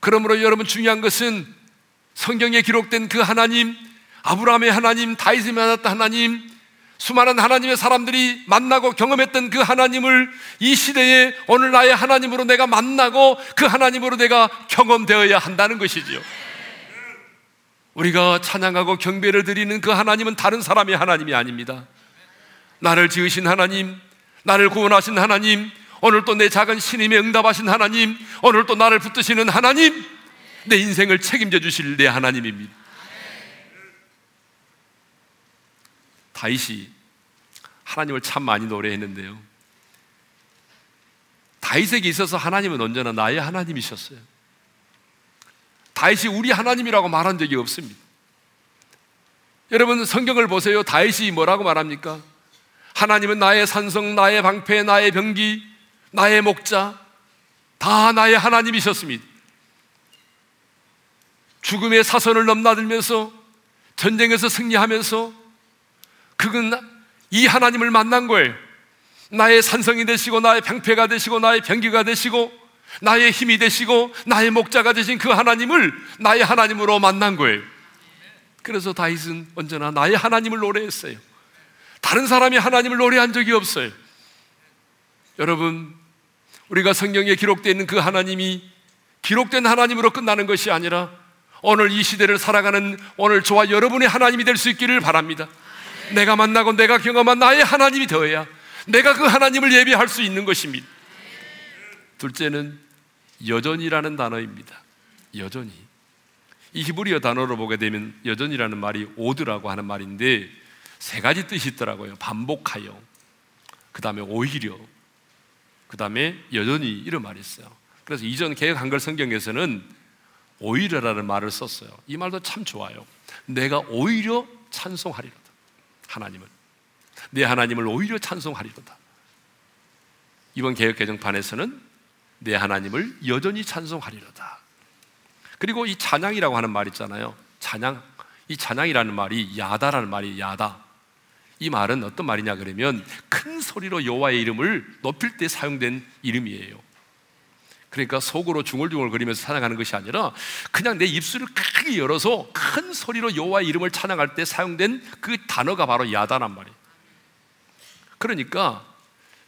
그러므로 여러분 중요한 것은 성경에 기록된 그 하나님, 아브라함의 하나님, 다윗이 만났던 하나님, 수많은 하나님의 사람들이 만나고 경험했던 그 하나님을 이 시대에 오늘 나의 하나님으로 내가 만나고 그 하나님으로 내가 경험되어야 한다는 것이지요. 우리가 찬양하고 경배를 드리는 그 하나님은 다른 사람의 하나님이 아닙니다. 나를 지으신 하나님, 나를 구원하신 하나님, 오늘 또 내 작은 신임에 응답하신 하나님, 오늘 또 나를 붙드시는 하나님, 내 인생을 책임져 주실 내 하나님입니다. 다윗이 하나님을 참 많이 노래했는데요. 다윗에게 있어서 하나님은 언제나 나의 하나님이셨어요. 다윗이 우리 하나님이라고 말한 적이 없습니다. 여러분 성경을 보세요. 다윗이 뭐라고 말합니까? 하나님은 나의 산성, 나의 방패, 나의 병기, 나의 목자, 다 나의 하나님이셨습니다. 죽음의 사선을 넘나들면서 전쟁에서 승리하면서 그건 이 하나님을 만난 거예요. 나의 산성이 되시고 나의 방패가 되시고 나의 병기가 되시고 나의 힘이 되시고 나의 목자가 되신 그 하나님을 나의 하나님으로 만난 거예요. 그래서 다윗은 언제나 나의 하나님을 노래했어요. 다른 사람이 하나님을 노래한 적이 없어요. 여러분, 우리가 성경에 기록되어 있는 그 하나님이 기록된 하나님으로 끝나는 것이 아니라 오늘 이 시대를 살아가는 오늘 저와 여러분의 하나님이 될 수 있기를 바랍니다. 내가 만나고 내가 경험한 나의 하나님이 되어야 내가 그 하나님을 예배할 수 있는 것입니다. 둘째는 여전이라는 단어입니다. 여전히. 이 히브리어 단어로 보게 되면 여전이라는 말이 오드라고 하는 말인데 세 가지 뜻이 있더라고요. 반복하여. 그 다음에 오히려. 그 다음에 여전히 이런 말이 있어요. 그래서 이전 개혁 한글 성경에서는 오히려라는 말을 썼어요. 이 말도 참 좋아요. 내가 오히려 찬송하리로다. 하나님을. 내 하나님을 오히려 찬송하리로다. 이번 개혁 개정판에서는 내 하나님을 여전히 찬송하리로다. 그리고 이 찬양이라고 하는 말 있잖아요. 찬양. 이 찬양이라는 말이 야다라는 말이 야다. 이 말은 어떤 말이냐 그러면 큰 소리로 여호와의 이름을 높일 때 사용된 이름이에요. 그러니까 속으로 중얼중얼 거리면서 찬양하는 것이 아니라 그냥 내 입술을 크게 열어서 큰 소리로 여호와의 이름을 찬양할 때 사용된 그 단어가 바로 야다란 말이에요. 그러니까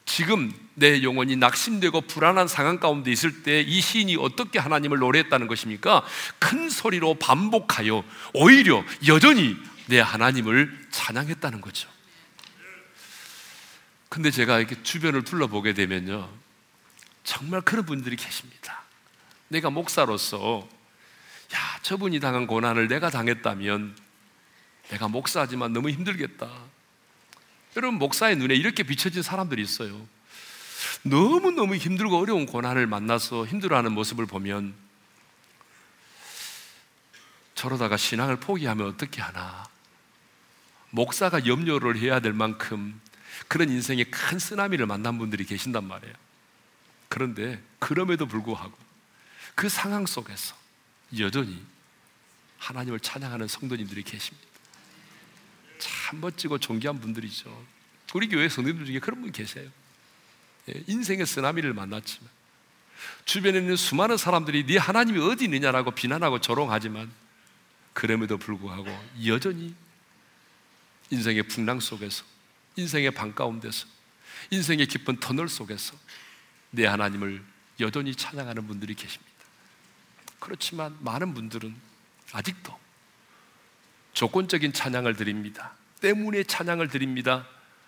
지금 내 영혼이 낙심되고 불안한 상황 가운데 있을 때 이 시인이 어떻게 하나님을 노래했다는 것입니까? 큰 소리로 반복하여 오히려 여전히 내 하나님을 찬양했다는 거죠. 근데 제가 이렇게 주변을 둘러보게 되면요. 정말 그런 분들이 계십니다. 내가 목사로서 야, 저분이 당한 고난을 내가 당했다면 내가 목사지만 너무 힘들겠다. 여러분, 목사의 눈에 이렇게 비춰진 사람들이 있어요. 너무너무 힘들고 어려운 고난을 만나서 힘들어하는 모습을 보면 저러다가 신앙을 포기하면 어떻게 하나. 목사가 염려를 해야 될 만큼 그런 인생의 큰 쓰나미를 만난 분들이 계신단 말이에요. 그런데 그럼에도 불구하고 그 상황 속에서 여전히 하나님을 찬양하는 성도님들이 계십니다. 참 멋지고 존귀한 분들이죠. 우리 교회 성도님들 중에 그런 분 계세요. 예, 인생의 쓰나미를 만났지만 주변에 있는 수많은 사람들이 네 하나님이 어디 있느냐라고 비난하고 조롱하지만 그럼에도 불구하고 여전히 인생의 풍랑 속에서 인생의 방 가운데서 인생의 깊은 터널 속에서 내 하나님을 여전히 찬양하는 분들이 계십니다. 그렇지만 많은 분들은 아직도 조건적인 찬양을 드립니다. 때문에 찬양을 드립니다.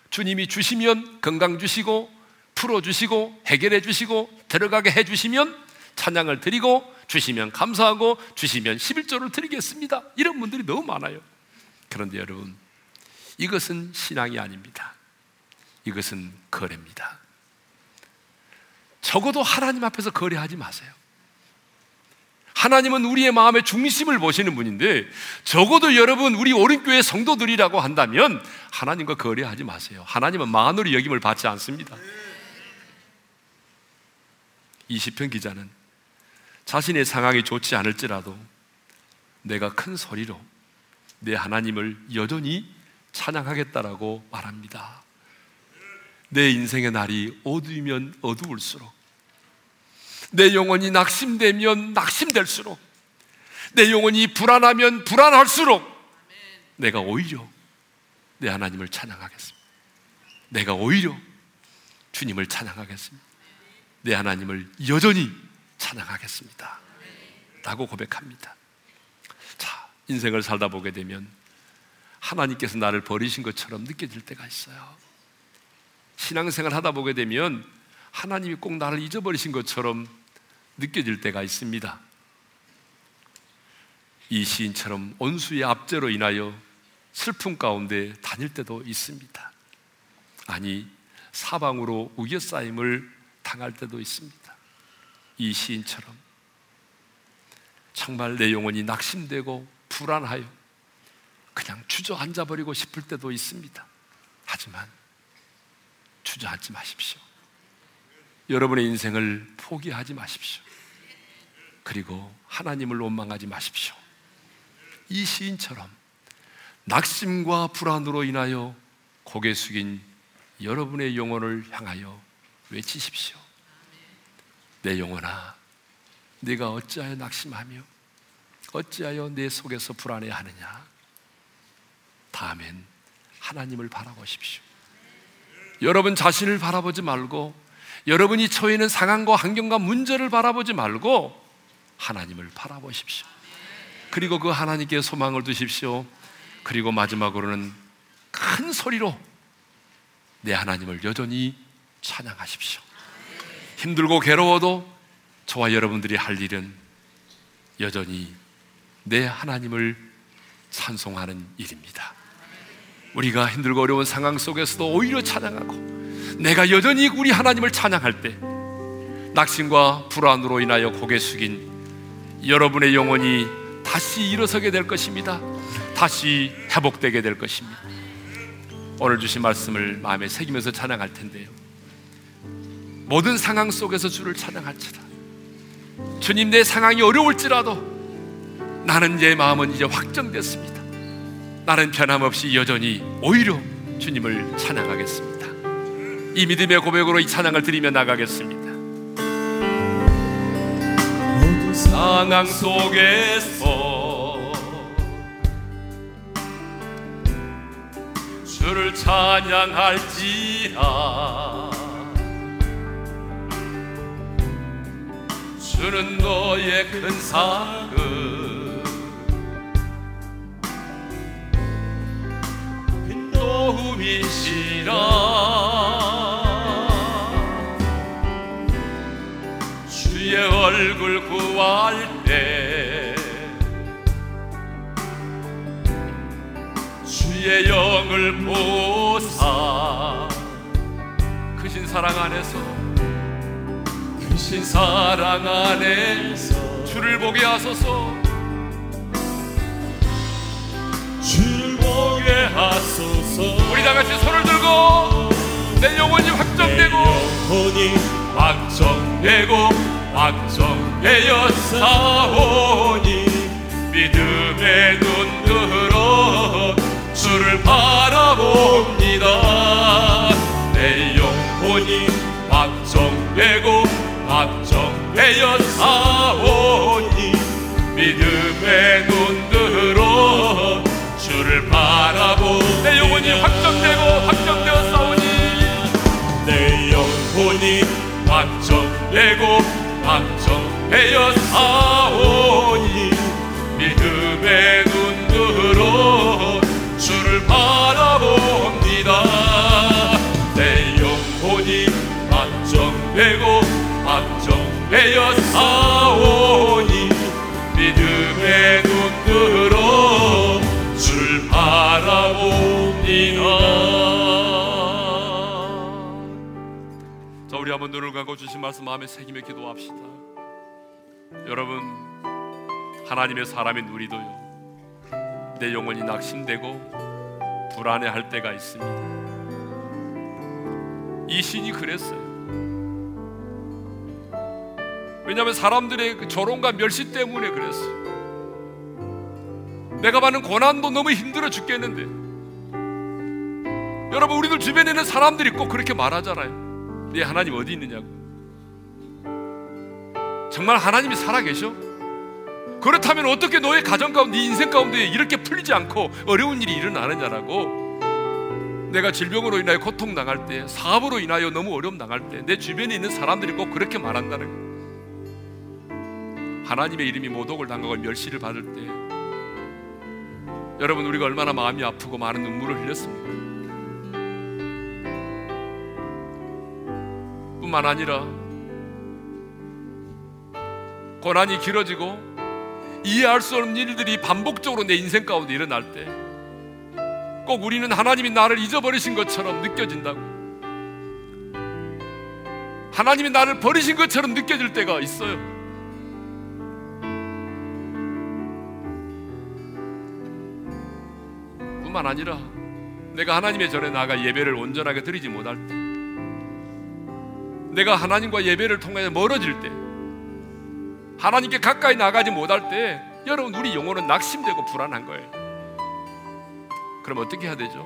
주님이 주시면 건강 주시고 풀어 주시고 해결해 주시고 들어가게 해 주시면 찬양을 드리고 주시면 감사하고 주시면 11조를 드리겠습니다. 이런 분들이 너무 많아요. 그런데 여러분 이것은 신앙이 아닙니다. 이것은 거래입니다. 적어도 하나님 앞에서 거래하지 마세요. 하나님은 우리의 마음의 중심을 보시는 분인데 적어도 여러분 우리 오른교회 성도들이라고 한다면 하나님과 거래하지 마세요. 하나님은 마누리 여김을 받지 않습니다. 이시편 기자는 자신의 상황이 좋지 않을지라도 내가 큰 소리로 내 하나님을 여전히 찬양하겠다라고 말합니다. 내 인생의 날이 어두우면 어두울수록 내 영혼이 낙심되면 낙심될수록 내 영혼이 불안하면 불안할수록 내가 오히려 내 하나님을 찬양하겠습니다. 내가 오히려 주님을 찬양하겠습니다. 내 하나님을 여전히 찬양하겠습니다. 라고 고백합니다. 자, 인생을 살다 보게 되면 하나님께서 나를 버리신 것처럼 느껴질 때가 있어요. 신앙생활 하다 보게 되면 하나님이 꼭 나를 잊어버리신 것처럼 느껴질 때가 있습니다. 이 시인처럼 온수의 압제로 인하여 슬픔 가운데 다닐 때도 있습니다. 아니, 사방으로 우겨싸임을 당할 때도 있습니다. 이 시인처럼 정말 내 영혼이 낙심되고 불안하여 그냥 주저앉아 버리고 싶을 때도 있습니다. 하지만 주저앉지 마십시오. 여러분의 인생을 포기하지 마십시오. 그리고 하나님을 원망하지 마십시오. 이 시인처럼 낙심과 불안으로 인하여 고개 숙인 여러분의 영혼을 향하여 외치십시오. 내 영혼아, 네가 어찌하여 낙심하며 어찌하여 내 속에서 불안해하느냐? 아멘. 하나님을 바라보십시오. 여러분 자신을 바라보지 말고 여러분이 처해 있는 상황과 환경과 문제를 바라보지 말고 하나님을 바라보십시오. 그리고 그 하나님께 소망을 두십시오. 그리고 마지막으로는 큰 소리로 내 하나님을 여전히 찬양하십시오. 힘들고 괴로워도 저와 여러분들이 할 일은 여전히 내 하나님을 찬송하는 일입니다. 우리가 힘들고 어려운 상황 속에서도 오히려 찬양하고 내가 여전히 우리 하나님을 찬양할 때 낙심과 불안으로 인하여 고개 숙인 여러분의 영혼이 다시 일어서게 될 것입니다. 다시 회복되게 될 것입니다. 오늘 주신 말씀을 마음에 새기면서 찬양할 텐데요. 모든 상황 속에서 주를 찬양할지라. 주님 내 상황이 어려울지라도 나는 내 마음은 이제 확정됐습니다. 나는 변함없이 여전히 오히려 주님을 찬양하겠습니다. 이 믿음의 고백으로 이 찬양을 드리며 나가겠습니다. 상황 속에서 주를 찬양할지라 주는 너의 큰 사랑 얼굴 구할 때 주의 영을 보사 크신 사랑 안에서 크신 사랑 안에서 주를 보게 하소서. 주를 내 영혼이 확정되고 영혼이 확정되고 확정되어 사오니 믿음의 눈 들어 주를 바라봅니다. 내 영혼이 확정되고 확정되어 사오니 확정되어 싸 한번 눈을 감고 주신 말씀 마음에 새기며 기도합시다. 여러분, 하나님의 사람인 우리도요. 내 영혼이 낙심되고 불안해할 때가 있습니다. 이 신이 그랬어요. 왜냐하면 사람들의 그 조롱과 멸시 때문에 그랬어요. 내가 받는 고난도 너무 힘들어 죽겠는데 여러분 우리들 주변에 있는 사람들이 꼭 그렇게 말하잖아요 네 하나님 어디 있느냐고 정말 하나님이 살아계셔? 그렇다면 어떻게 너의 가정 가운데 네 인생 가운데 이렇게 풀리지 않고 어려운 일이 일어나느냐라고 내가 질병으로 인하여 고통 당할 때 사업으로 인하여 너무 어려움 당할 때 내 주변에 있는 사람들이 꼭 그렇게 말한다는 거예요 하나님의 이름이 모독을 당하고 멸시를 받을 때 여러분 우리가 얼마나 마음이 아프고 많은 눈물을 흘렸습니까? 뿐만 아니라 고난이 길어지고 이해할 수 없는 일들이 반복적으로 내 인생 가운데 일어날 때 꼭 우리는 하나님이 나를 잊어버리신 것처럼 느껴진다고. 하나님이 나를 버리신 것처럼 느껴질 때가 있어요. 뿐만 아니라 내가 하나님의 전에 나가 예배를 온전하게 드리지 못할 때 내가 하나님과 예배를 통해 멀어질 때 하나님께 가까이 나가지 못할 때 여러분 우리 영혼은 낙심되고 불안한 거예요. 그럼 어떻게 해야 되죠?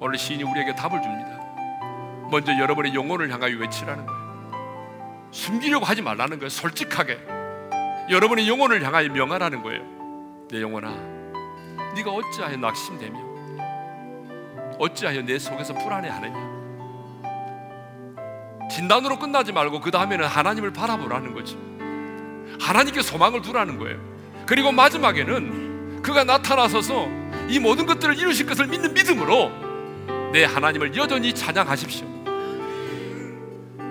오늘 시인이 우리에게 답을 줍니다. 먼저 여러분의 영혼을 향하여 외치라는 거예요. 숨기려고 하지 말라는 거예요 솔직하게. 여러분의 영혼을 향하여 명하라는 거예요. 내 영혼아 네가 어찌하여 낙심되며 어찌하여 내 속에서 불안해하느냐? 진단으로 끝나지 말고 그 다음에는 하나님을 바라보라는 거지. 하나님께 소망을 두라는 거예요. 그리고 마지막에는 그가 나타나서서 이 모든 것들을 이루실 것을 믿는 믿음으로 내 하나님을 여전히 찬양하십시오.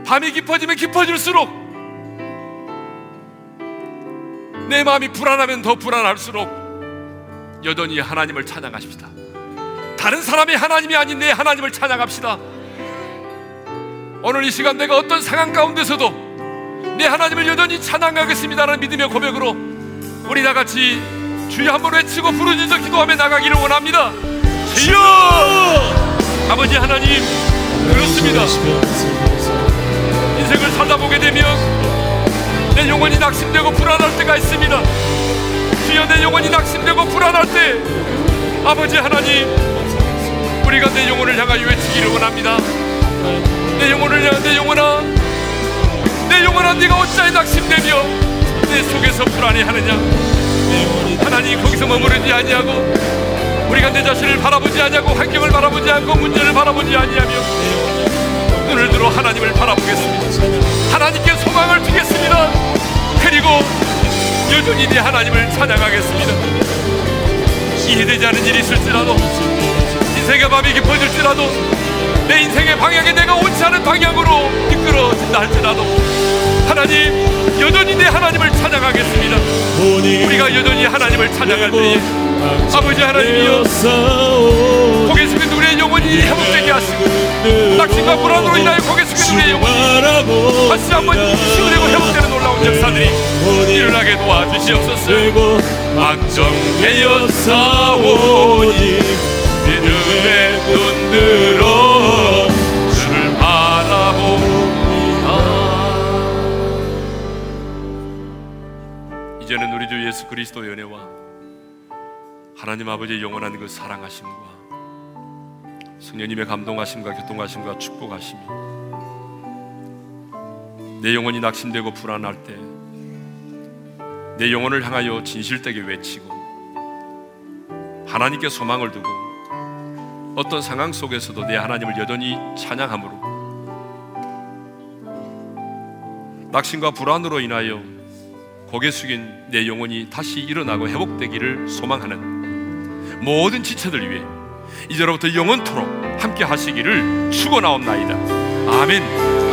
밤이 깊어지면 깊어질수록 내 마음이 불안하면 더 불안할수록 여전히 하나님을 찬양하십시다. 다른 사람의 하나님이 아닌 내 하나님을 찬양합시다. 오늘 이 시간 내가 어떤 상황 가운데서도 내 하나님을 여전히 찬양하겠습니다라는 믿음의 고백으로 우리 다 같이 주여 한번 외치고 부르짖어 기도하며 나가기를 원합니다. 주여! 아버지 하나님 그렇습니다. 인생을 살다 보게 되면 내 영혼이 낙심되고 불안할 때가 있습니다. 주여 내 영혼이 낙심되고 불안할 때 아버지 하나님 우리가 내 영혼을 향하여 외치기를 원합니다. 내 영혼을 향한 내 영혼아. 내 영혼아 네가 어찌하여 낙심되며 내 속에서 불안해하느냐? 하나님 거기서 머무르지 아니하고 우리가 내 자신을 바라보지 아니하고 환경을 바라보지 않고 문제를 바라보지 아니하며 눈을 들어 하나님을 바라보겠습니다. 하나님께 소망을 두겠습니다. 그리고 여전히 내 하나님을 찬양하겠습니다. 이해되지 않은 일이 있을지라도 인생의 밤이 깊어질지라도 내 인생의 방향에 내가 옳지 않은 방향으로 이끌어진다 할지라도. 하나님 여전히 내 하나님을 찬양하겠습니다. 우리가 여전히 하나님을 찬양할 때에 아버지 하나님이여 고개 숙인 우리의 영혼이 회복되게 하시고 낙심과 불안으로 인하여 고개 숙인 우리의 영혼이 다시 한번 치유되고 회복되는 놀라운 역사들이 일어나게 도와주시옵소서. 망정되어 싸우니 믿음의 눈들 이제는 우리 주 예수 그리스도 연애와 하나님 아버지의 영원한 그 사랑하심과 성령님의 감동하심과 교통하심과 축복하심이 내 영혼이 낙심되고 불안할 때 내 영혼을 향하여 진실되게 외치고 하나님께 소망을 두고 어떤 상황 속에서도 내 하나님을 여전히 찬양함으로 낙심과 불안으로 인하여 고개 숙인 내 영혼이 다시 일어나고 회복되기를 소망하는 모든 지체들 위해 이제로부터 영원토록 함께 하시기를 축원하옵나이다. 아멘.